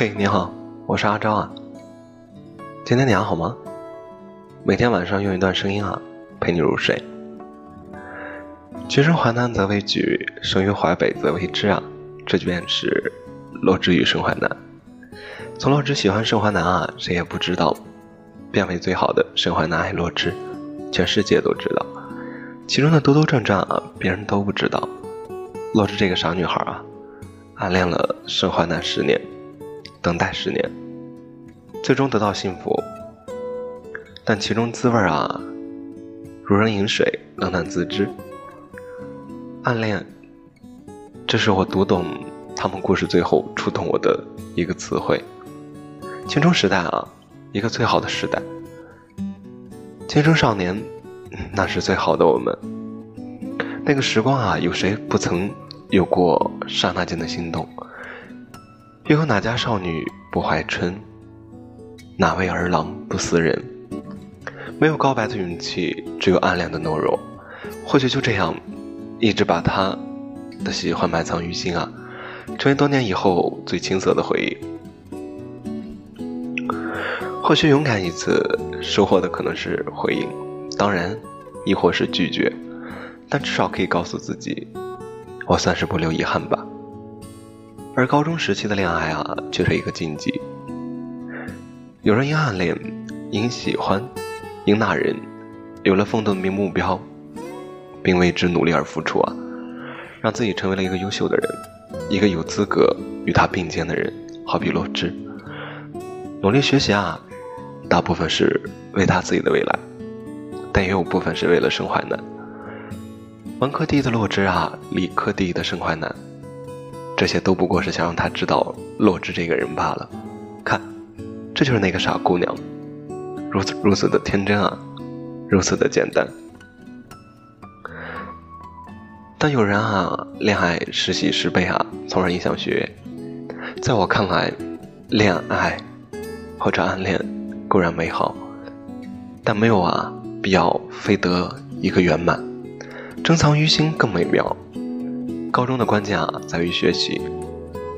嘿，你好，我是阿昭啊。今天你还好吗？每天晚上用一段声音啊，陪你入睡。橘生淮南则为橘，生于淮北则为枳啊。这便是洛枳与盛淮南。从洛枳喜欢盛淮南啊，谁也不知道。变为最好的盛淮南爱洛枳，全世界都知道。其中的兜兜转转啊，别人都不知道。洛枳这个傻女孩啊，暗恋了盛淮南十年，等待十年，最终得到幸福。但其中滋味啊，如人饮水，冷暖自知。暗恋，这是我读懂他们故事最后触动我的一个词汇。青春时代啊，一个最好的时代。青春少年，那是最好的我们。那个时光啊，有谁不曾有过刹那间的心动？又有哪家少女不怀春？哪位儿郎不思人？没有告白的勇气，只有暗恋的懦弱。或许就这样，一直把他的喜欢埋藏于心啊，成为多年以后最青涩的回忆。或许勇敢一次，收获的可能是回应，当然，亦或是拒绝。但至少可以告诉自己，我算是不留遗憾吧。而高中时期的恋爱啊，却是一个禁忌。有人因暗恋，因喜欢，因那人，有了奋斗的目标，并为之努力而付出啊，让自己成为了一个优秀的人，一个有资格与他并肩的人。好比洛枳，努力学习啊，大部分是为他自己的未来，但也有部分是为了盛淮南。文科第一的洛枳啊，理科第一的盛淮南，这些都不过是想让他知道洛枳这个人罢了。看，这就是那个傻姑娘，如此如此的天真啊，如此的简单。但有人啊，恋爱时喜时悲啊，从而影响学业。在我看来，恋爱或者暗恋固然美好，但没有啊必要非得一个圆满。珍藏于心更美妙。高中的关键啊，在于学习。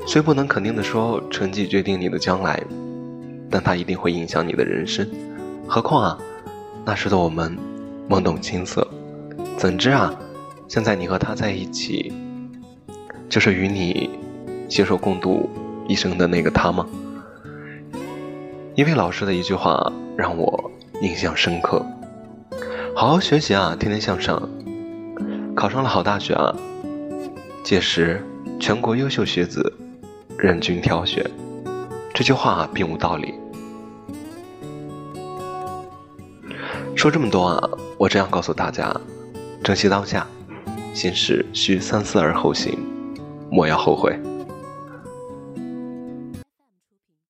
虽不能肯定的说成绩决定你的将来，但它一定会影响你的人生。何况啊，那时的我们懵懂青涩，怎知啊，现在你和他在一起，就是与你携手共度一生的那个他吗？一位老师的一句话让我印象深刻：好好学习啊，天天向上。考上了好大学啊！届时全国优秀学子任君挑选。这句话并无道理。说这么多啊，我这样告诉大家：珍惜当下，行事需三思而后行，莫要后悔。